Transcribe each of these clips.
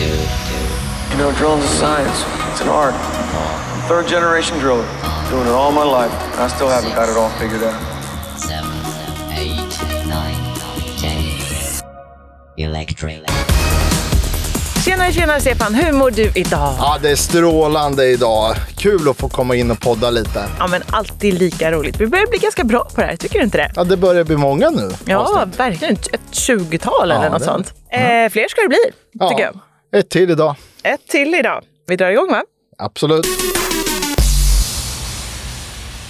You know, drilling's a science. It's an art. Third generation driller. Doing it all my life. I still haven't got it all figured out. seven, eight, nine, ten. Electric. Tjenare, tjenare Stefan. Hur mår du idag? Ja, det är strålande idag. Kul att få komma in och podda lite. Ja, men alltid lika roligt. Vi börjar bli ganska bra på det här, tycker du inte det? Ja, det börjar bli många nu. Ja, avsnitt. verkligen. Ett tjugotal eller Ja, något det- sånt. Eh, fler ska det bli, tycker jag. Ett till idag. Ett till idag. Vi drar igång va? Absolut.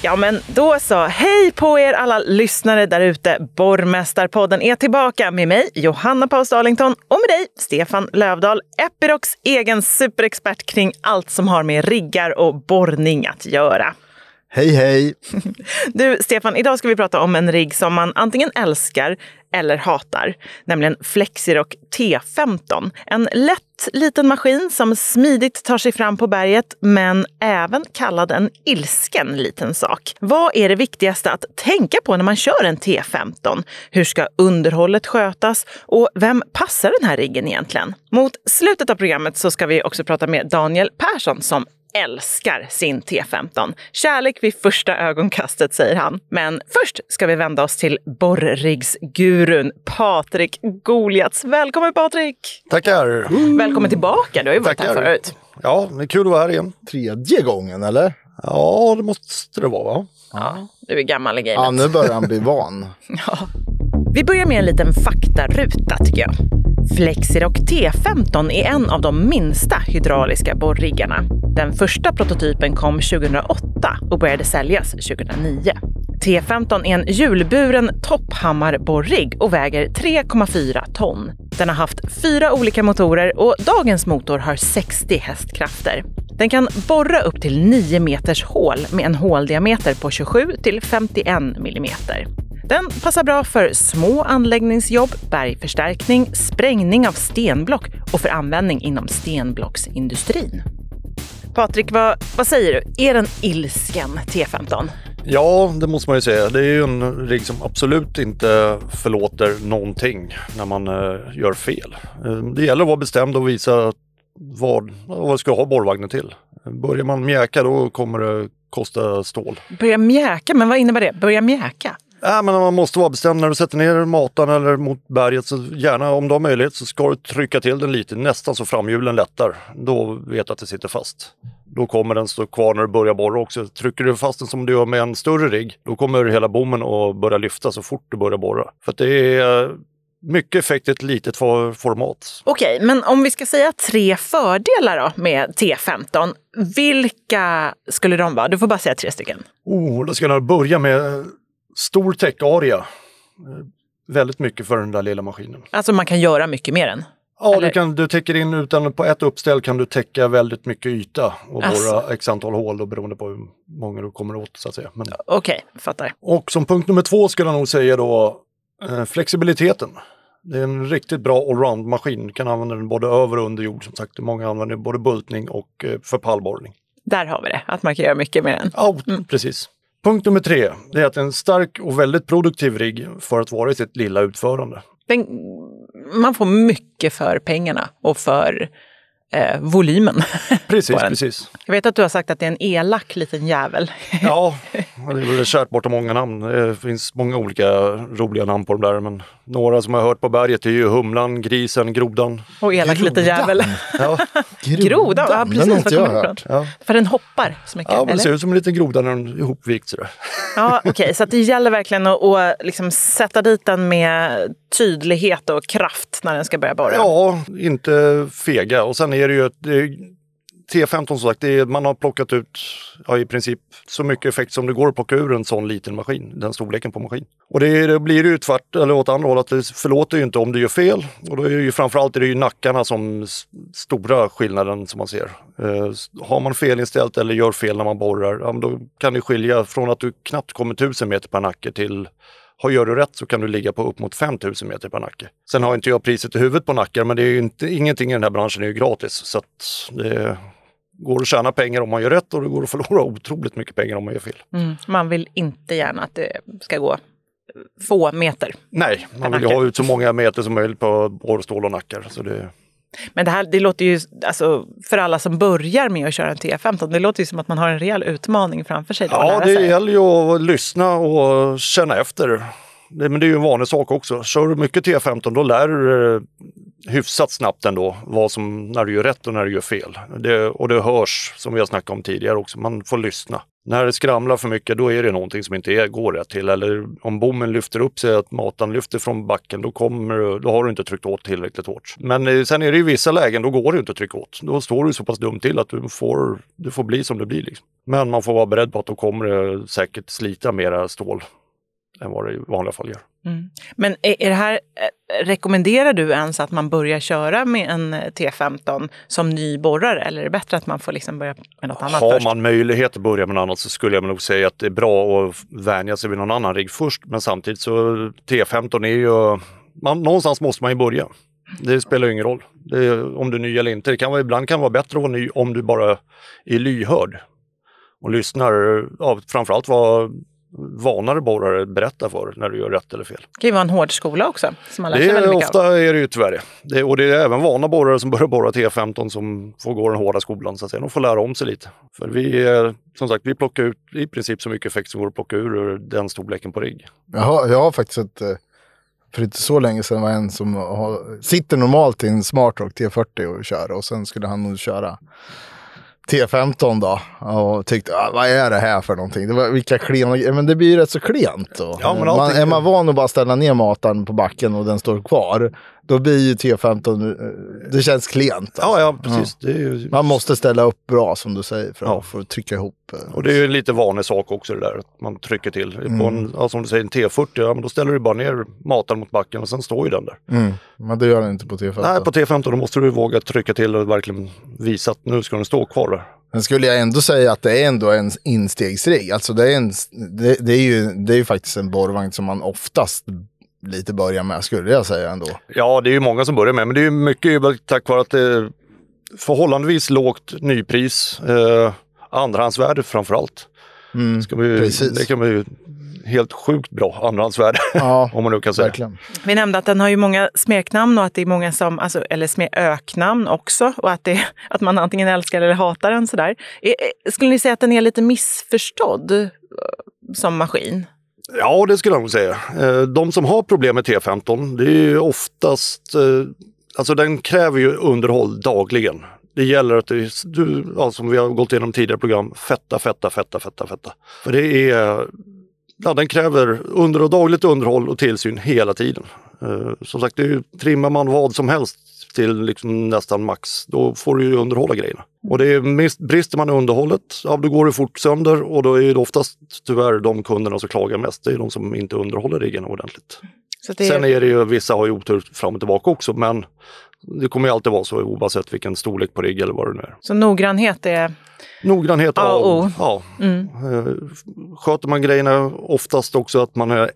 Ja, men då så. Hej på er alla lyssnare där ute. Borgmästarpodden är tillbaka med mig, Johanna Paus Darlington, och med dig, Stefan Lövdahl, Epirocs egen superexpert kring allt som har med riggar och borrning att göra. Hej, hej. Du, Stefan, idag ska vi prata om en rigg som man antingen älskar eller hatar, nämligen Flexiroc T15. En lätt liten maskin som smidigt tar sig fram på berget, men även kallad en ilsken liten sak. Vad är det viktigaste att tänka på när man kör en T15? Hur ska underhållet skötas? Och vem passar den här riggen egentligen? Mot slutet av programmet så ska vi också prata med Daniel Persson som älskar sin T15. Kärlek vid första ögonkastet, säger han. Men först ska vi vända oss till borriggsgurun Patrik Goliats. Välkommen Patrik! Tackar! Välkommen tillbaka, du har ju varit här Tackar. förut. Ja, det är kul att vara här igen. Tredje gången, eller? Ja, det måste det vara va? Ja, du är gammal i gamet. Ja, nu börjar han bli van. Vi börjar med en liten faktaruta tycker jag. Flexirock T15 är en av de minsta hydrauliska borriggarna. Den första prototypen kom 2008 och började säljas 2009. T15 är en hjulburen topphammarborrigg och väger 3,4 ton. Den har haft fyra olika motorer och dagens motor har 60 hästkrafter. Den kan borra upp till 9 meters hål med en håldiameter på 27 till 51 millimeter. Den passar bra för små anläggningsjobb, bergförstärkning, sprängning av stenblock och för användning inom stenblocksindustrin. Patrik, vad, vad säger du? Är den ilsken T15? Ja, det måste man ju säga. Det är ju en rigg som absolut inte förlåter någonting när man eh, gör fel. Eh, det gäller att vara bestämd och visa vad, vad ska ha borrvagnen till. Börjar man mjäka då kommer det kosta stål. Börja mjäka, men vad innebär det? Börja mjäka? Ja, men man måste vara bestämd när du sätter ner matan eller mot berget. Så gärna om du har möjlighet så ska du trycka till den lite, nästan så framhjulen lättar. Då vet du att det sitter fast. Då kommer den stå kvar när du börjar borra också. Trycker du fast den som du gör med en större rigg, då kommer hela bommen att börja lyfta så fort du börjar borra. För det är eh, mycket effekt i ett litet for- format. Okej, men om vi ska säga tre fördelar då med T15, vilka skulle de vara? Du får bara säga tre stycken. Oh, då ska jag börja med stor täckarea. Eh, Väldigt mycket för den där lilla maskinen. Alltså man kan göra mycket med den. Ja, Eller- du, kan, du täcker in utan på ett uppställ kan du täcka väldigt mycket yta och Asså. borra x antal hål då, beroende på hur många du kommer åt så att säga. Men, Okej, fattar. och som punkt nummer två skulle jag nog säga då eh, flexibiliteten. Det är en riktigt bra allround-maskin. Du kan använda den både över och under jord som sagt. Många använder både bultning och eh, för pallborrning. Där har vi det, att man kan göra mycket med den. Ja, precis. Punkt nummer tre, det är att en stark och väldigt produktiv rigg för att vara i sitt lilla utförande. den man får mycket för pengarna och för eh, volymen. Precis, den. precis. Jag vet att du har sagt att det är en elak liten jävel. Ja, och det är kärt bortom många namn. Det finns många olika roliga namn på de där. Men några som jag har hört på berget är ju humlan, grisen, grodan. Och elak liten jävel. Ja, Grodan, ja precis. Den har vad inte jag hört. ifrån? För den hoppar så mycket, ja men det eller? ser ut som en liten groda när den är ihopvikt. Ja, okej. Så att det gäller verkligen att, att liksom sätta dit den med tydlighet och kraft när den ska börja borra. Ja, inte fega. Och sen är det ju ett, T15 som sagt, det är, man har plockat ut ja, i princip så mycket effekt som det går att plocka ur en sån liten maskin, den storleken på maskin. Och det, är- det blir ju tvärt, eller åt andra hållet, det förlåter ju inte om du gör fel. Och då är det ju framförallt är det ju nackarna som stora skillnaden som man ser. Eh, har man felinställt eller gör fel när man borrar, ja, men då kan det skilja från att du knappt kommer 1000 meter per nacke till har gör du rätt så kan du ligga på upp mot 5000 meter per nacke. Sen har inte jag priset i huvudet på nackar men det är ju inte, ingenting i den här branschen är ju gratis. Så att det går att tjäna pengar om man gör rätt och det går att förlora otroligt mycket pengar om man gör fel. Mm. Man vill inte gärna att det ska gå få meter. Nej, man vill ju ha ut så många meter som möjligt på borrstål och nackar. Så det, Men det här det låter ju, alltså, för alla som börjar med att köra en T15, det låter ju som att man har en rejäl utmaning framför sig. Ja, det sig. gäller ju att lyssna och känna efter. Det, men det är ju en vanlig sak också. Kör du mycket T15 då lär du dig hyfsat snabbt ändå vad som, när du gör rätt och när du gör fel. Det, och det hörs, som vi har snackat om tidigare också, man får lyssna. När det skramlar för mycket då är det någonting som inte är, går rätt till. Eller om bommen lyfter upp sig, att matan lyfter från backen, då, kommer, då har du inte tryckt åt tillräckligt hårt. Men eh, sen är det ju vissa lägen, då går det inte att trycka åt. Då står du så pass dumt till att du får, du får bli som det blir. Liksom. Men man får vara beredd på att då kommer det säkert slita mera stål än vad det i vanliga fall gör. Mm. Men är, är det här, eh, rekommenderar du ens att man börjar köra med en eh, T15 som ny borrare? Eller är det bättre att man får liksom börja med något annat Har först? man möjlighet att börja med något annat så skulle jag nog säga att det är bra att vänja sig vid någon annan rigg först. Men samtidigt så T15 är ju, man, någonstans måste man ju börja. Det spelar ju ingen roll är, om du är ny eller inte. Det kan vara, ibland kan vara bättre att vara ny om du bara är lyhörd och lyssnar. Ja, framförallt vad vanare borrare berättar för när du gör rätt eller fel. Det kan ju vara en hård skola också, som man lär Det är, mycket av. ofta är det ju tyvärr det. det. Och det är även vana borrare som börjar borra T15 som får gå den hårda skolan. Så att säga. De får lära om sig lite. För vi, är, som sagt, vi plockar ut i princip så mycket effekt som går att plocka ur ur den storleken på rigg. Jag har, jag har faktiskt ett, eh, för inte så länge sedan var en som har, sitter normalt i en Smartrock T40 och kör och sen skulle han nog köra T15 då och tyckte ah, vad är det här för någonting? Det var, vilka klena. Men det blir ju rätt så klent. Och, Ja, man, är man van att bara ställa ner matan på backen och den står kvar. Då blir ju T15, eh, det känns klent. Ja, ja precis. Det är ju, Man måste ställa upp bra som du säger för att Ja. få trycka ihop. eh. och det är ju en lite vanlig sak också det där att man trycker till. På Mm. en, ja, som du säger, en T40, ja, men då ställer du bara ner matan mot backen och sen står ju den där. Mm. Men det gör den inte på T15. Nej, på T15 då måste du våga trycka till och verkligen visa att nu ska den stå kvar där. Sen skulle jag ändå säga att det är ändå en instegsrigg. Alltså det är, en, det, det, är ju, det är ju faktiskt en borrvagn som man oftast lite börjar med, skulle jag säga ändå. Ja, det är ju många som börjar med, men det är mycket tack vare att det är förhållandevis lågt nypris. Eh, andrahandsvärde framför allt. Mm. Ska vi, Precis. det kan bli ju helt sjukt bra andrahandsvärde, Ja, om man nu kan säga. verkligen. Vi nämnde att den har ju många smeknamn och att det är många som, alltså, eller sme, öknamn också, och att, det, att man antingen älskar eller hatar den sådär. Är- är- Skulle ni säga att den är lite missförstådd eh, som maskin? Ja, det skulle jag nog säga. Eh, de som har problem med T15, det är ju oftast, eh, alltså den kräver ju underhåll dagligen. Det gäller att du, ja, som vi har gått igenom tidigare program, fetta, fetta, fetta, fetta, fetta. För det är, ja den kräver under och dagligt underhåll och tillsyn hela tiden. Eh, som sagt, det är ju, trimmar man vad som helst till liksom nästan max, då får du ju underhålla grejerna. Och det är, brister man i underhållet, ja då går det fort sönder och då är det oftast tyvärr de kunderna som klagar mest, det är de som inte underhåller riggen ordentligt. Är, Sen är det ju, vissa har ju otur fram och tillbaka också, men det kommer ju alltid vara så oavsett vilken storlek på rigg eller vad det nu är. så noggrannhet är... Noggrannhet A och O. ja. Mm. Eh, Sköter man grejerna oftast också att man är,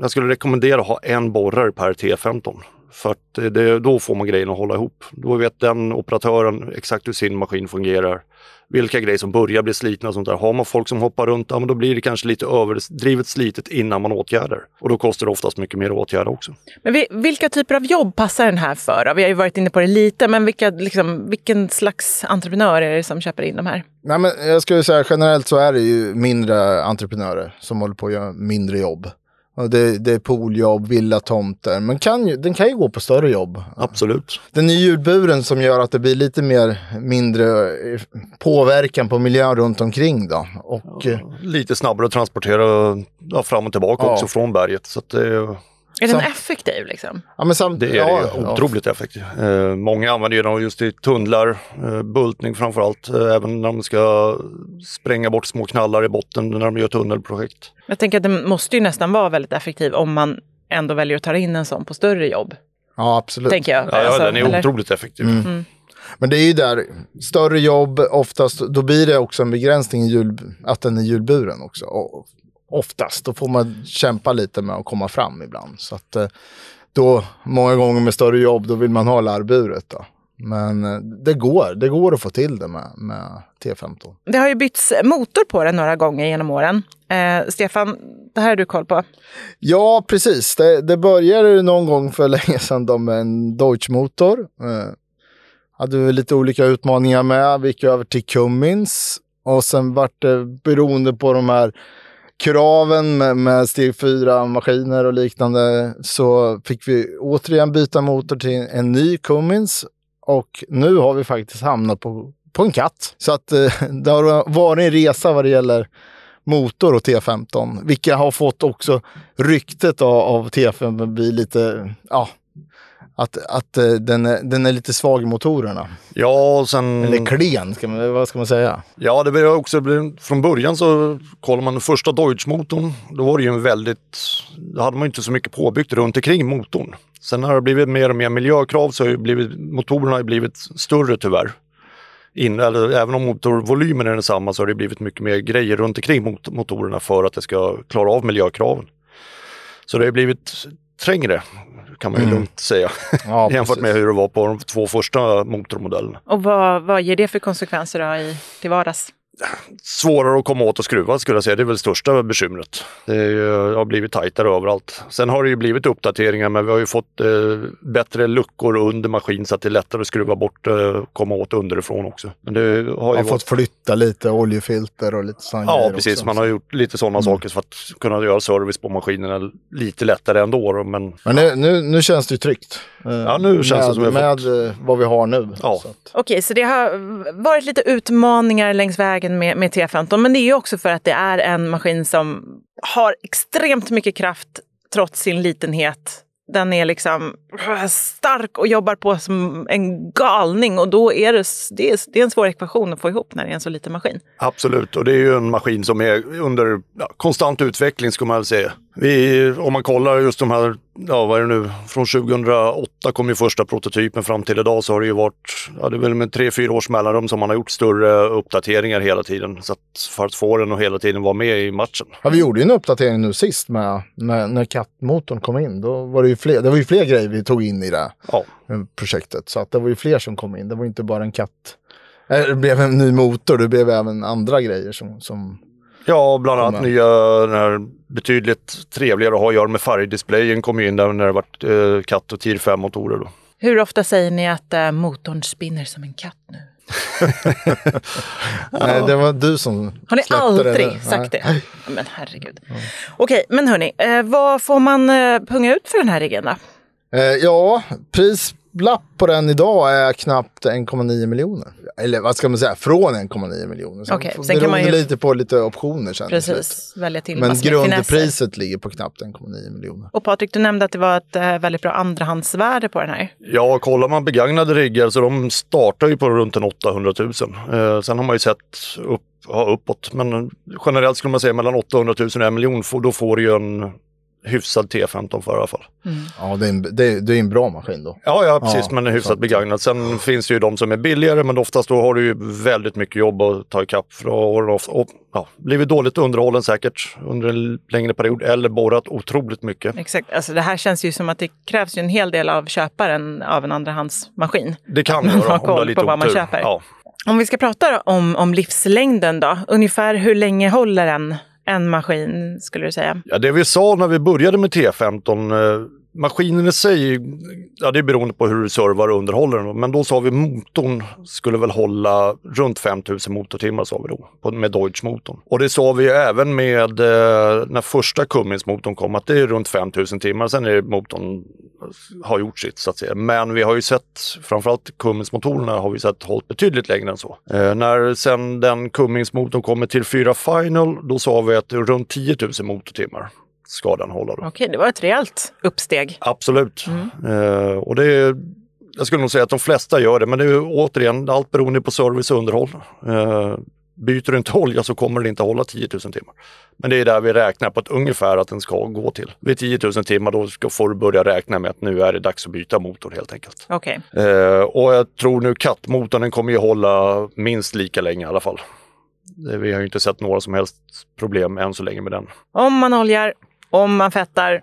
jag skulle rekommendera att ha en borrare per T15. För att det, då får man grejerna att hålla ihop. Då vet den operatören exakt hur sin maskin fungerar. Vilka grejer som börjar bli slitna och sånt där. Har man folk som hoppar runt, ja, men då blir det kanske lite överdrivet slitet innan man åtgärdar. Och då kostar det oftast mycket mer att åtgärda också. Men vi, vilka typer av jobb passar den här för? Vi har ju varit inne på det lite, men vilka, liksom, vilken slags entreprenör är det som köper in de här? Nej, men jag skulle säga generellt så är det ju mindre entreprenörer som håller på att göra mindre jobb. Och det, det är pooljobb, villatomter, men kan ju, den kan ju gå på större jobb. Absolut. Den är hjulburen som gör att det blir lite mer mindre eh, påverkan på miljön runt omkring då. Och, eh, Lite snabbare att transportera ja, fram och tillbaka Ja. också från berget. Så det, Är den effektiv liksom? ja, men samt, Det är ja, det. Otroligt effektivt. Eh, många använder ju dem just i tunnlar, eh, bultning framförallt, eh, även när de ska spränga bort små knallar i botten när de gör tunnelprojekt. Jag tänker att den måste ju nästan vara väldigt effektiv om man ändå väljer att ta in en sån på större jobb. Ja, absolut. Tänker jag. Ja, ja Alltså, den är eller- otroligt effektiv. Men det är ju där, större jobb oftast, då blir det också en begränsning i hjul, att den är hjulburen också. Oftast, då får man kämpa lite med att komma fram ibland. Så att eh, då, många gånger med större jobb, då vill man ha larvburet då. Men eh, det går, det går att få till det med, med T15. Det har ju bytts motor på den några gånger genom åren. Eh, Stefan, det här har du koll på. Ja, precis. Det, det började någon gång för länge sedan då med en Deutsch-motor. Eh, hade vi lite olika utmaningar med. Vi gick över till Cummins och sen vart det beroende på de här kraven med, med steg 4 maskiner och liknande så fick vi återigen byta motor till en ny Cummins och nu har vi faktiskt hamnat på, på en katt. Så att eh, det har varit en resa vad det gäller motor och T15, vilka har fått också ryktet av, av T15 att bli lite, ja, att, att eh, den, är, den är lite svag i motorerna. Ja, och sen... Eller klen, ska man, vad ska man säga? Ja, det var också från början så kollar man första Deutsch-motorn. Då var det ju en väldigt, då hade man inte så mycket påbyggt runt omkring motorn. Sen har det blivit mer och mer miljökrav så har blivit, motorerna har blivit större tyvärr. In, eller, även om motorvolymen är densamma så har det blivit mycket mer grejer runt omkring mot, motorerna för att det ska klara av miljökraven. Så det har blivit trängre kan man ju Mm. lugnt säga. Ja, Jämfört precis. med hur det var på de två första motormodellerna. Och vad, vad ger det för konsekvenser då i, till vardags? Svårare att komma åt och skruva skulle jag säga. Det är väl största bekymret. Det ju, har blivit tajtare överallt. Sen har det ju blivit uppdateringar men vi har ju fått eh, bättre luckor under maskin så att det är lättare att skruva bort eh, komma åt underifrån också. Men det har ju har varit... fått flytta lite oljefilter och lite sådana Ja, precis. också. Man har gjort lite sådana saker för att kunna göra service på maskinerna lite lättare ändå. då, Men Men nu, nu, nu känns det ju tryggt. Eh, Ja, nu känns det med, som vi har Med fått- eh, vad vi har nu. Ja. Att, Okej, så det har varit lite utmaningar längs vägen med, med T15, men det är ju också för att det är en maskin som har extremt mycket kraft trots sin litenhet. Den är liksom äh, stark och jobbar på som en galning och då är det, det, är, det är en svår ekvation att få ihop när det är en så liten maskin. Absolut, och det är ju en maskin som är under ja, konstant utveckling skulle man väl säga. Vi, om man kollar just de här, ja vad är det nu, från 2008 kom ju första prototypen fram till idag så har det ju varit, ja det är väl med tre, fyra års mellanrum som man har gjort större uppdateringar hela tiden. Så att för att få den att hela tiden vara med i matchen. ja, vi gjorde ju en uppdatering nu sist med, när, när kattmotorn kom in. Då var det, ju fler, det var ju fler grejer vi tog in i det Ja, projektet. Så att det var ju fler som kom in. Det var inte bara en katt. Eh, Det blev en ny motor, det blev även andra grejer som, som ja bland annat Kommer. nya, den här betydligt trevligare att ha att göra med färgdisplayen kom in där när det varit eh, katt och TIR 5-motorer. Då. Hur ofta säger ni att eh, motorn spinner som en katt nu? Nej, det var du som Har ni aldrig det. sagt Nej. det? Men herregud. Okej, men hörni, eh, vad får man eh, punga ut för den här riggen då? Eh, ja, prislapp på den idag är knappt 1,9 miljoner. Eller vad ska man säga, från 1,9 miljoner. Sen, får- sen kan man ju- lite på lite optioner sen. till. Precis, välja till Men med finesser. grundpriset ligger på knappt 1,9 miljoner. Och Patrik, du nämnde att det var ett eh, väldigt bra andrahandsvärde på den här. Ja, kollar man begagnade riggar så de startar ju på runt en 800 000. Eh, sen har man ju sett upp, ja, uppåt, men generellt skulle man säga mellan 800 000 och en miljon, får- då får du ju en hyfsad T15 för i alla fall. Ja, det är, en, det, är, det är en bra maskin då. Ja, ja precis, Ja, men hyfsat begagnad. Sen finns det ju de som är billigare, men oftast då har du ju väldigt mycket jobb att ta ikapp. Du of- och, ja, blivit dåligt underhållen säkert under en längre period, eller borrat otroligt mycket. Exakt, alltså det här känns ju som att det krävs ju en hel del av köparen av en andrahandsmaskin. Det kan Man göra om koll har lite på vad man köper. Ja. Om vi ska prata om, om livslängden då, ungefär hur länge håller en, en maskin skulle du säga? Ja, det vi sa när vi började med T15, maskinen i sig, ja det är beroende på hur du servar och underhåller den. Men då sa vi motorn skulle väl hålla runt 5000 motortimmar sa vi då, med Deutsch-motorn. Och det sa vi ju även med eh, när första Cummins-motorn kom, att det är runt 5000 timmar. Sen är motorn har gjort sitt så att säga. Men vi har ju sett, framförallt Cummins-motorerna har vi sett hållit betydligt längre än så. Eh, när sen den Cummins-motorn kommer till 4 Final, då sa vi att det är runt 10 000 motortimmar ska den hålla. Då. Okej, det var ett rejält uppsteg. Absolut. Eh, och det är, jag skulle nog säga att de flesta gör det, men det är återigen allt beroende på service och underhåll. Eh, byter du inte olja så kommer den inte hålla 10 000 timmar. Men det är där vi räknar på att ungefär att den ska gå till. Vid 10 000 timmar då ska, får du börja räkna med att nu är det dags att byta motor helt enkelt. Okej, Eh, och jag tror nu kattmotorn den kommer ju hålla minst lika länge i alla fall. Det, vi har ju inte sett några som helst problem än så länge med den. om man oljar, om man fettar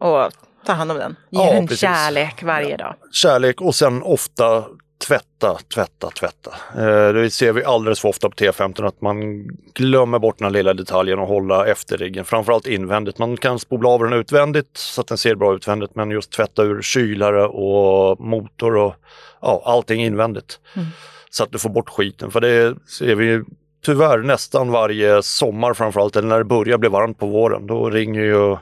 och tar hand om den. Ger Ja, en precis. kärlek varje dag. Kärlek och sen ofta tvätta, tvätta, tvätta. Eh, det ser vi alldeles för ofta på T15 att man glömmer bort den här lilla detaljen och hålla efter riggen. Framförallt invändigt. Man kan spola av den utvändigt så att den ser bra utvändigt men just tvätta ur kylare och motor och ja, allting invändigt. Så att du får bort skiten. För det ser vi tyvärr nästan varje sommar framförallt, eller när det börjar bli varmt på våren. Då ringer ju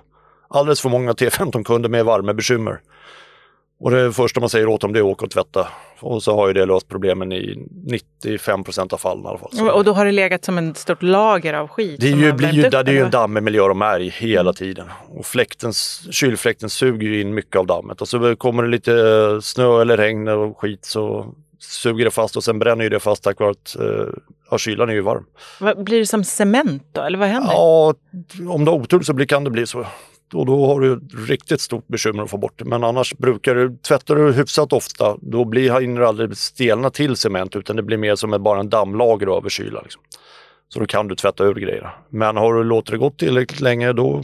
alldeles för många T15-kunder med värmebekymmer. Och det första man säger åt dem det är att åka och tvätta. Och så har ju det löst problemen i 95% av fallen i alla fall. Så Och då har det legat som ett stort lager av skit? det är ju, blir ju, upp, det är ju en dammig miljö de är i hela tiden. Och fläktens, kylfläkten suger ju in mycket av dammet. Och så kommer det lite snö eller regn och skit så suger det fast och sen bränner det fast tack vare att eh, ja, kylan är ju varm. Blir det som cement då, eller vad händer? Ja, om du har otur så kan det bli så. Och då har du riktigt stort bekymmer att få bort det. Men annars brukar du, tvättar du hyfsat ofta, då blir, hinner du aldrig stelna till cement utan det blir mer som bara en dammlager över kyla. Liksom. Så då kan du tvätta ur grejerna. Men har du låtit det gå tillräckligt länge då,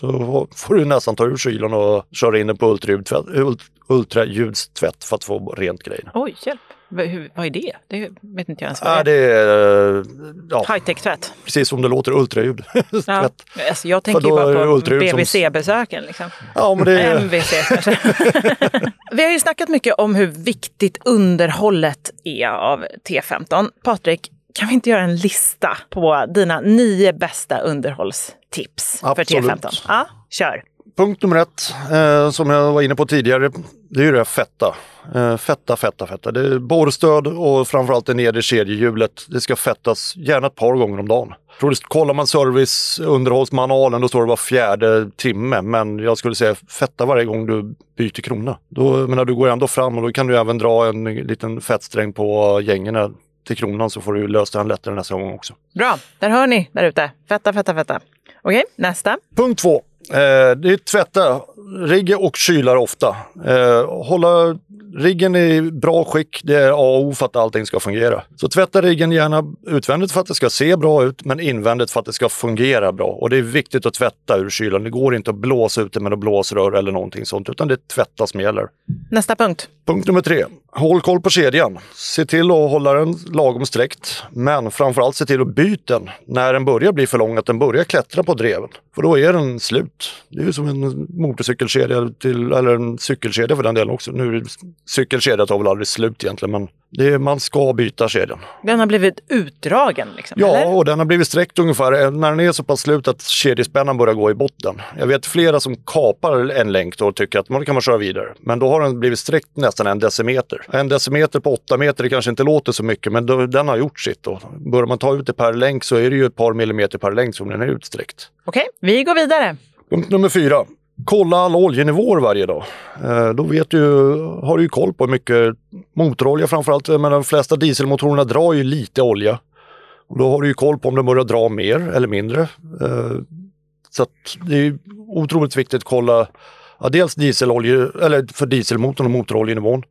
då får du nästan ta ur kylan och köra in den på ultraljudstvätt, ult, ultraljudstvätt för att få rent grejerna. Oj, hjälp. V- vad är det? Det vet inte jag ens vad det det är. eh, ja, High-tech-tvätt. precis som det låter ultraljud. Ja. Alltså, jag tänker ju bara på BVC-besöken. Liksom. Ja, men det är... MVC kanske. Vi har ju snackat mycket om hur viktigt underhållet är av T15. Patrik, kan vi inte göra en lista på dina nio bästa underhållstips för Absolut. T15? Ja, kör. Punkt nummer ett, eh, som jag var inne på tidigare, det är ju det här fetta. Eh, fetta, fetta, fetta. Det är borrstöd och framförallt det nedre kedjehjulet. Det ska fettas gärna ett par gånger om dagen. Kollar man service underhållsmanualen då står det var fjärde timme. Men jag skulle säga fetta varje gång du byter krona. Då, menar, du går ändå fram och då kan du även dra en liten fettsträng på gängerna till kronan så får du lösa den lättare nästa gång också. Bra, där hör ni där ute. Fetta, fetta, fetta. Okej, nästa. Punkt två. Eh, det är tvätta riggen och kylar ofta. Eh, hålla riggen i bra skick, det är A och O för att allting ska fungera. Så tvätta riggen gärna utvändigt för att det ska se bra ut, men invändigt för att det ska fungera bra. Och det är viktigt att tvätta ur kylan. Det går inte att blåsa ut det med något blåsrör eller någonting sånt, utan det är tvätta som gäller. Nästa punkt. Punkt nummer tre. Håll koll på kedjan. Se till att hålla den lagom sträckt. Men framförallt se till att byta den när den börjar bli för lång, att den börjar klättra på dreven. För då är den slut. Det är ju som en motorcykelkedja till, eller en cykelkedja för den delen också. Nu cykelkedja tar väl aldrig slut egentligen, men det man ska byta kedjan. Den har blivit utdragen. Liksom, Ja, eller? och den har blivit sträckt ungefär eh, när den är så pass slut att kedjespännan börjar gå i botten. Jag vet flera som kapar en länk och tycker att man kan man köra vidare. Men då har den blivit sträckt nästan en decimeter. En decimeter på åtta meter det kanske inte låter så mycket men då, den har gjort sitt. Då. Börjar man ta ut det per länk så är det ju ett par millimeter per länk som den är utsträckt. Okej, vi går vidare. Punkt nummer fyra. Kolla alla oljenivåer varje dag. Eh, då vet du, har du ju koll på hur mycket motorolja framförallt. Men de flesta dieselmotorerna drar ju lite olja. Och då har du ju koll på om de börjar dra mer eller mindre. Eh, så att det är otroligt viktigt att kolla ja, dels dieselolje, eller för dieselmotorn och motoroljenivån.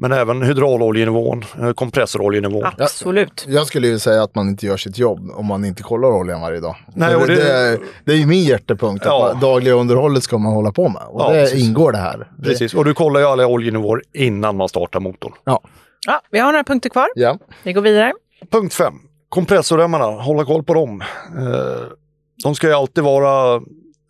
Men även hydrauloljenivån, eh, kompressoroljenivån. Absolut. Jag skulle ju säga att man inte gör sitt jobb om man inte kollar oljan varje dag. Nej, det, det- det, är, det är ju min hjärtepunkt. Ja. Att dagliga underhållet ska man hålla på med. Och Ja, det precis. ingår det här. Precis, och du kollar ju alla oljenivåer innan man startar motorn. ja. Ja, vi har några punkter kvar. ja. Vi går vidare. Punkt 5. Kompressorremmarna, hålla koll på dem. Eh, de ska ju alltid vara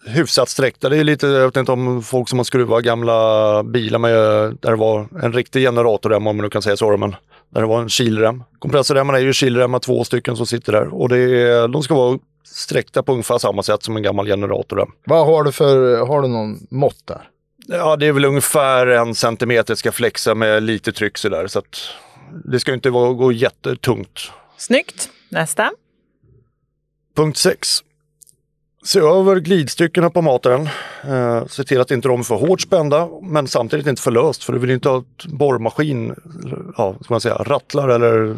hyfsat sträckta. Det är lite, jag vet inte om folk som har skruvat gamla bilar med, där det var en riktig generatorrem om man nu kan säga så, men där det var en kilrem. Kompressorremmarna är ju kilremmar, två stycken som sitter där och det är, de ska vara sträckta på ungefär samma sätt som en gammal generatorrem. Vad har du för, har du någon mått där? Ja, det är väl ungefär en centimeter ska flexa med lite tryck sådär, så att det ska inte vara, gå jättetungt. Snyggt. Nästa. Punkt 6. Se över glidstyckena på mataren. Eh, se till att inte de är för hårt spända men samtidigt inte för löst för du vill inte ha borrmaskin, ja, ska man säga, rattlar eller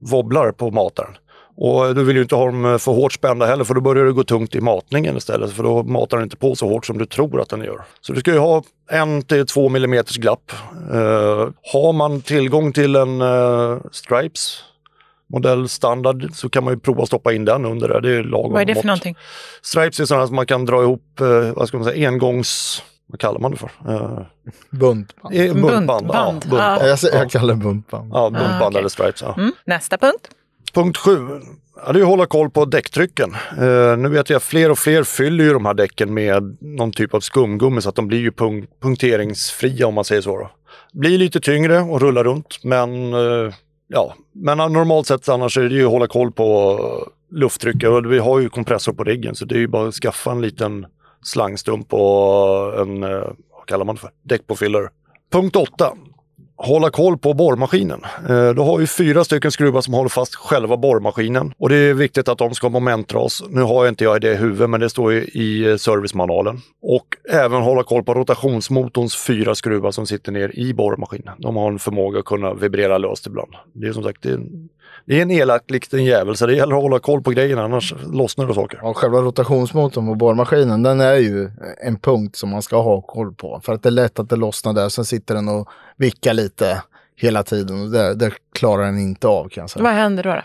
wobblar på mataren. Och du vill ju inte ha dem eh, för hårt spända heller för då börjar det gå tungt i matningen istället för då matar den inte på så hårt som du tror att den gör. Så du ska ju ha en till två millimeters glapp. Eh, har man tillgång till en eh, Stripes modell standard så kan man ju prova att stoppa in den under det. Det är lagom Vad är det för mått. någonting? Stripes är sådana som man kan dra ihop, eh, vad ska man säga, engångs vad kallar man det för? Eh, Buntband. eh, buntband. Buntband. Ja, buntband. Ja. Jag, säger- jag kallar det buntband. Ja, buntband Ah, okej. eller stripes. Ja. Mm. Nästa punkt. Punkt sju. Ja, det är att hålla koll på däcktrycken. Eh, nu vet jag att fler och fler fyller ju de här däcken med någon typ av skumgummi så att de blir ju punk- punkteringsfria om man säger så. Då. Blir lite tyngre och rullar runt men eh, ja, men normalt sett annars är det ju att hålla koll på lufttrycket och vi har ju kompressor på riggen så det är ju bara att skaffa en liten slangstump och en, eh, vad kallar man det för, däckpåfyllare. Punkt 8 hålla koll på borrmaskinen. Eh, du har ju fyra stycken skruvar som håller fast själva borrmaskinen och det är viktigt att de ska momentdras. Nu har jag inte jag det i huvudet men det står ju i eh, servicemanualen. Och även hålla koll på rotationsmotorns fyra skruvar som sitter ner i borrmaskinen. De har en förmåga att kunna vibrera löst ibland. Det är som sagt det är en, det är en elak liten jävel så det gäller att hålla koll på grejerna annars lossnar det saker. Ja, själva rotationsmotorn på borrmaskinen, den är ju en punkt som man ska ha koll på. För att det är lätt att det lossnar där, sen sitter den och vickar lite hela tiden. Och det, det klarar den inte av kan jag säga. Vad händer då? då?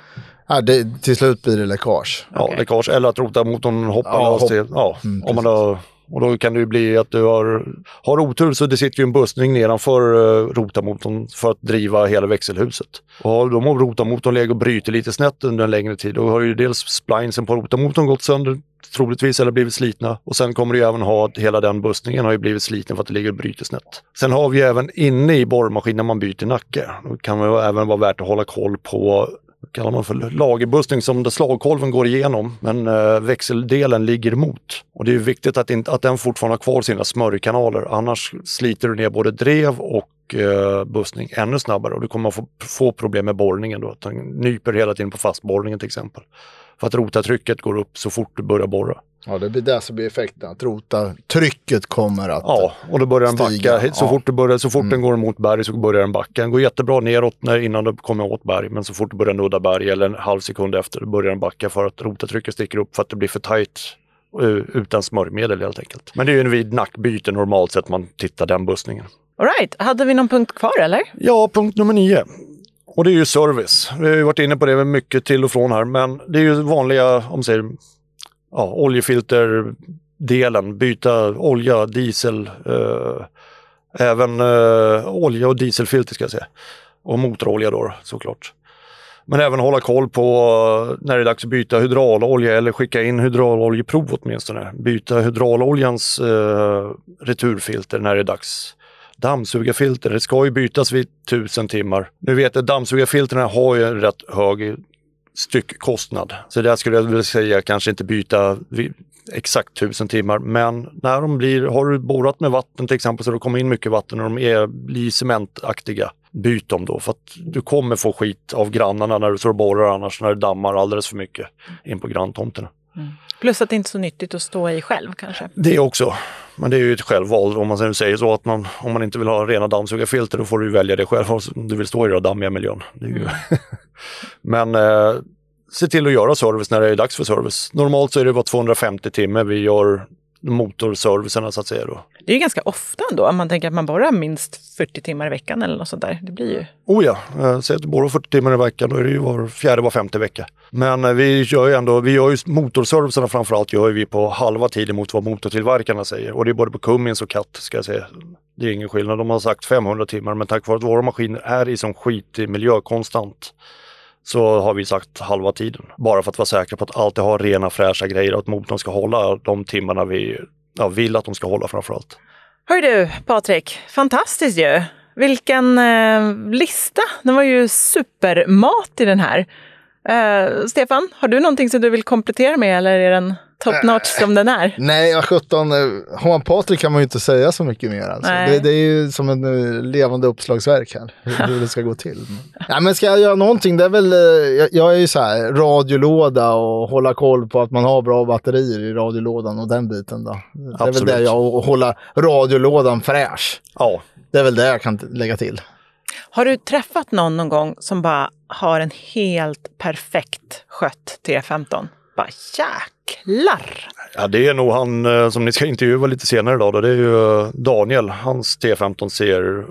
Ja, det, till slut blir det läckage. Ja, läckage eller att rotarmotorn hoppar Ja, lös hopp- ja, Mm, om man har, och då kan det ju bli att du har, har otur så det sitter ju en bussning nedanför uh, rotarmotorn för att driva hela växelhuset. Och har de rotarmotorn legat och bryter lite snett under en längre tid, då har ju dels splinesen på rotarmotorn gått sönder troligtvis eller blivit slitna. Och sen kommer du ju även ha att hela den bussningen har ju blivit sliten för att det ligger och bryter snett. Sen har vi ju även inne i borrmaskinen när man byter nacke. Då kan det ju även vara värt att hålla koll på kallar man för lagerbussning som där slagkolven går igenom men eh, växeldelen ligger emot. Och det är viktigt att, in, att den fortfarande har kvar sina smörjkanaler annars sliter du ner både drev och eh, bussning ännu snabbare och du kommer att få, få problem med borrningen då. Att den nyper hela tiden på fastborrningen till exempel. För att rotatrycket går upp så fort du börjar borra. Ja, det blir det som blir effekten. Att rotartrycket kommer att... Ja, och då börjar den Stiga, backa. Så ja. fort, du börjar, så fort den går mot berg så börjar den backa. Den går jättebra neråt när, innan du kommer åt berg, men så fort du börjar nudda berg eller en halv sekund efter, då börjar den backa för att rotatrycket sticker upp för att det blir för tajt eh, utan smörjmedel helt enkelt. Men det är ju en vid nackbyte normalt sett man tittar den bussningen. All right. hade vi någon punkt kvar eller? Ja, punkt nummer nio. Och det är ju service. Vi har ju varit inne på det mycket till och från här, men det är ju vanliga, om man säger, ja, oljefilterdelen, byta olja, diesel, eh, även eh, olja och dieselfilter ska jag säga. Och motorolja då såklart. Men även hålla koll på när det är dags att byta hydraulolja eller skicka in hydrauloljeprov åtminstone. Byta hydrauloljans eh, returfilter när det är dags. Dammsugarfilter, det ska ju bytas vid tusen timmar. Nu vet jag att dammsugarfilterna har ju en rätt hög styckkostnad. Så där skulle jag vilja säga kanske inte byta exakt tusen timmar. Men när de blir, har du borrat med vatten till exempel så det kommer in mycket vatten och de är, blir cementaktiga. Byt dem då för att du kommer få skit av grannarna när du står och borrar annars när det dammar alldeles för mycket in på granntomterna. Plus att det inte är så nyttigt att stå i själv kanske. Det också. Men det är ju ett självval. Om man säger så att man, om man inte vill ha rena dammsugarfilter då får du välja det själv om du vill stå i den dammiga miljön. Ju... Men eh, se till att göra service när det är dags för service. Normalt så är det bara 250 timmar vi gör motorservicerna så att säga. Då. Det är ju ganska ofta ändå, om man tänker att man borrar minst 40 timmar i veckan eller något sånt där. Det blir ju... Oh ja, eh, säg att du borrar 40 timmar i veckan, då är det ju var fjärde, var femte vecka. Men eh, vi gör ju ändå, vi gör ju motorservicerna framförallt gör vi på halva tiden mot vad motortillverkarna säger. Och det är både på Cummins och Cat ska jag säga. Det är ingen skillnad. De har sagt 500 timmar men tack vare att våra maskiner är i sån skitig miljö konstant så har vi sagt halva tiden. Bara för att vara säkra på att alltid ha rena fräscha grejer och att motorn ska hålla de timmarna vi ja, vill att de ska hålla framförallt. Hör du, Patrik, fantastiskt ju! Vilken eh, lista! Det var ju supermat i den här. Eh, Stefan, har du någonting som du vill komplettera med eller är den top notch som den är? Nej, vad sjutton. eh, Har man Patrik kan man ju inte säga så mycket mer. Alltså. Det, det är ju som en eh, levande uppslagsverk här, hur, hur det ska gå till. Nej, men ska jag göra någonting, det är väl, eh, jag, jag är ju så här, radiolåda och hålla koll på att man har bra batterier i radiolådan och den biten då. Det är väl Absolut. det jag, och hålla radiolådan fräsch. Ja, Det är väl det jag kan lägga till. Har du träffat någon någon gång som bara har en helt perfekt skött T15? Bara jäklar! Ja, det är nog han eh, som ni ska intervjua lite senare idag. Då. Det är ju eh, Daniel. Hans T15 ser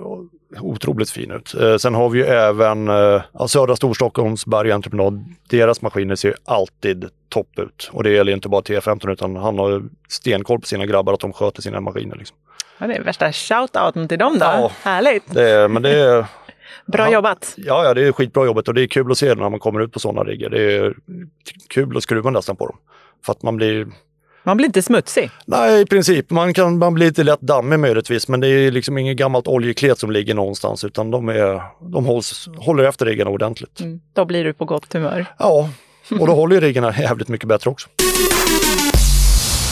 otroligt fin ut. Eh, sen har vi ju även ja, Södra Storstockholms bergentreprenad. Deras maskiner ser alltid topp ut. Och det gäller inte bara T15 utan han har stenkoll på sina grabbar att de sköter sina maskiner. Liksom. Ja, det är värsta shout-outen till dem då. Ja. Härligt. Det, är- men det är, Bra Ja. jobbat. ja, ja, det är skitbra jobbat och det är kul att se när man kommer ut på sådana riggar. Det är kul att skruva nästan på dem. För att man blir Man blir inte smutsig. Nej, i princip. Man kan man blir lite lätt dammig möjligtvis, men det är liksom inget gammalt oljeklet som ligger någonstans, utan de, är, de hålls, håller efter riggarna ordentligt. Mm. Då blir du på gott humör. Ja, och då håller ju riggarna jävligt mycket bättre också.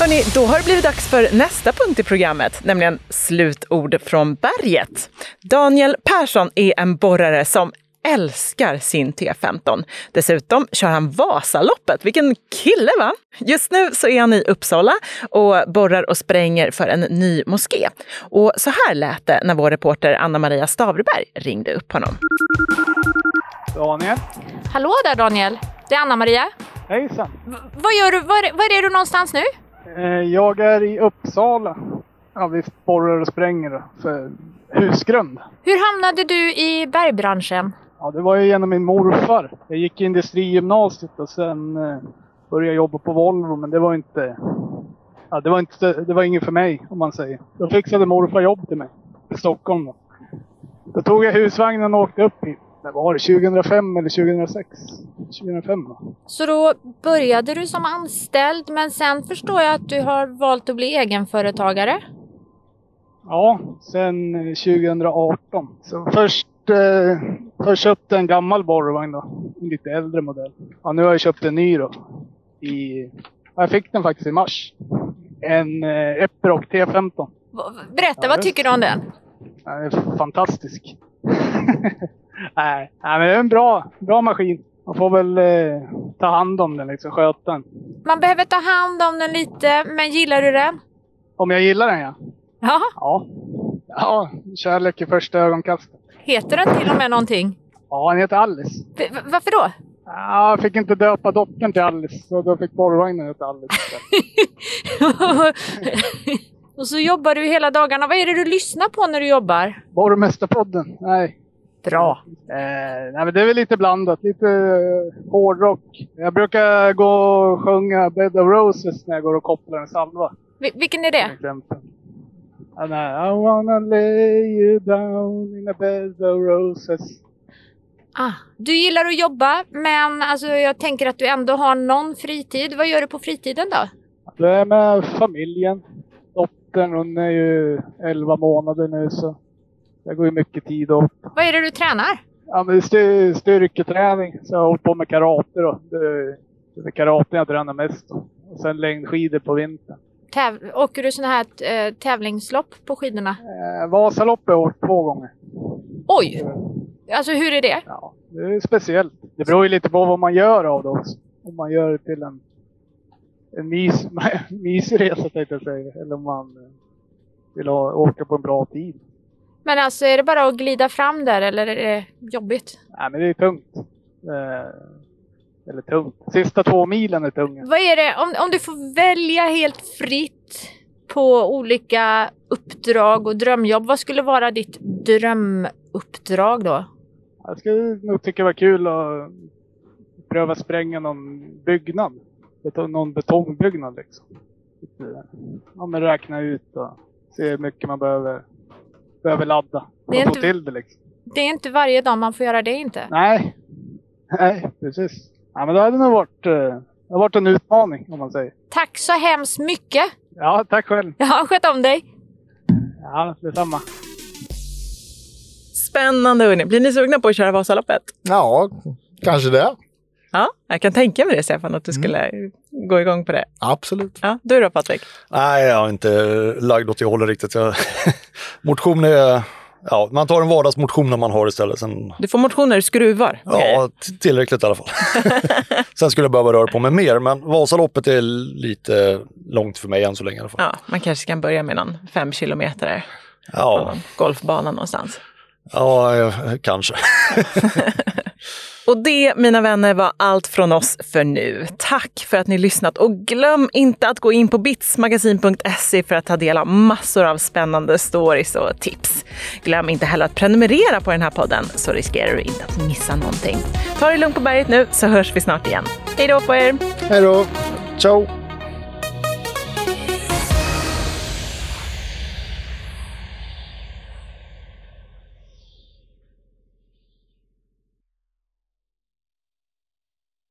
Hörni, då har det blivit dags för nästa punkt i programmet, nämligen slutord från berget. Daniel Persson är en borrare som älskar sin T15. Dessutom kör han Vasaloppet. Vilken kille va? Just nu så är han i Uppsala och borrar och spränger för en ny moské. Och så här lät det när vår reporter Anna-Maria Stavreberg ringde upp honom. Daniel. Hallå där Daniel! Det är Anna-Maria. Hejsan. V- vad gör du? Var, var är du någonstans nu? Eh, Jag är i Uppsala. Ja, vi borrar och spränger för husgrund. Hur hamnade du i bergbranschen? Ja, det var ju genom min morfar. Jag gick i industrigymnasiet och sen eh, började jag jobba på Volvo, men det var inte... Ja, det var inte, det var inget för mig, om man säger. Då fixade morfar jobb till mig i Stockholm. Då, då tog jag husvagnen och åkte upp hit. Det var det 2005 eller 2006? 2005 va? Så då började du som anställd men sen förstår jag att du har valt att bli egenföretagare. Ja, sen eh, 2018. Så först, eh, först köpte jag en gammal borrvagn då. En lite äldre modell. Ja, nu har jag köpt en ny då. I, ja, jag fick den faktiskt i mars. En eh, Epiroc T15. V- Berätta, Ja, vad tycker du om den? Den är fantastisk. nej, nej, men det är en bra, bra maskin. Man får väl eh, ta hand om den, liksom sköta den. Man behöver ta hand om den lite, men gillar du den? Om jag gillar den ja. Ja, Ja, ja kärlek i första ögonkastet. Heter den till och med någonting? Ja, han heter Alice. V- varför då? Ja, jag fick inte döpa dottern till Alice, så då fick borrvagnen heta Alice. och så jobbar du hela dagarna. Vad är det du lyssnar på när du jobbar? Borgmästarpodden? Nej. Bra. Eh, nej, men det är väl lite blandat. Lite eh, hårdrock. Jag brukar gå och sjunga Bed of Roses när jag går och kopplar en salva. Vi- vilken är det? Ja, nej, I wanna lay you down in a bed of roses. Ah, du gillar att jobba, men alltså, jag tänker att du ändå har någon fritid. Vad gör du på fritiden då? Det är med familjen. Dottern, hon är ju 11 månader nu så det går ju mycket tid åt. Vad är det du tränar? Ja, men styr, styrketräning. Så jag har hållit på med karate då. Det, det är karate jag tränar mest. Och sen längdskidor på vintern. Täv- åker du sådana här eh, tävlingslopp på skidorna? Eh, Vasaloppet har jag åkt två gånger. Oj! Alltså hur är det? Ja, det är speciellt. Det beror ju lite på vad man gör av det också. Om man gör det till en, en mys, mysresa tänkte jag säga. Eller om man eh, vill ha, åka på en bra tid. Men alltså är det bara att glida fram där eller är det jobbigt? Nej, men det är tungt. Eh, eller tungt. Sista två milen är tunga. Vad är det, om, om du får välja helt fritt på olika uppdrag och drömjobb, vad skulle vara ditt drömuppdrag då? Jag skulle nog tycka det var kul att pröva spränga någon byggnad. Någon betongbyggnad liksom. Ja, men räkna ut och se hur mycket man behöver, behöver ladda. Det är inte- till det liksom. Det är inte varje dag man får göra det inte. Nej, nej precis. Ja, men det hade nog varit, eh, det har varit en utmaning om man säger. Tack så hemskt mycket! Ja, tack själv. Ja, sköt om dig! Ja, detsamma. Spännande hörni. Blir ni sugna på att köra Vasaloppet? Ja, kanske det. Ja, jag kan tänka mig det Stefan, att du skulle gå igång på det. Absolut. Ja, du då Patrik? Nej, jag är inte lagd åt det hållet riktigt. Jag, motion är... Ja, man tar en vardagsmotion när man har istället. Sen, Du får motion när du skruvar. ja, tillräckligt i alla fall. Sen skulle jag behöva röra på mig mer, men Vasaloppet är lite långt för mig än så länge i alla fall. Ja, man kanske kan börja med någon fem kilometer Ja, någon golfbana någonstans. Ja kanske. Och det, mina vänner, var allt från oss för nu. Tack för att ni lyssnat och glöm inte att gå in på bitsmagasin.se för att ta del av massor av spännande stories och tips. Glöm inte heller att prenumerera på den här podden så riskerar du inte att missa någonting. Ta det lugnt på berget nu så hörs vi snart igen. Hej då på er! Hej då! Ciao!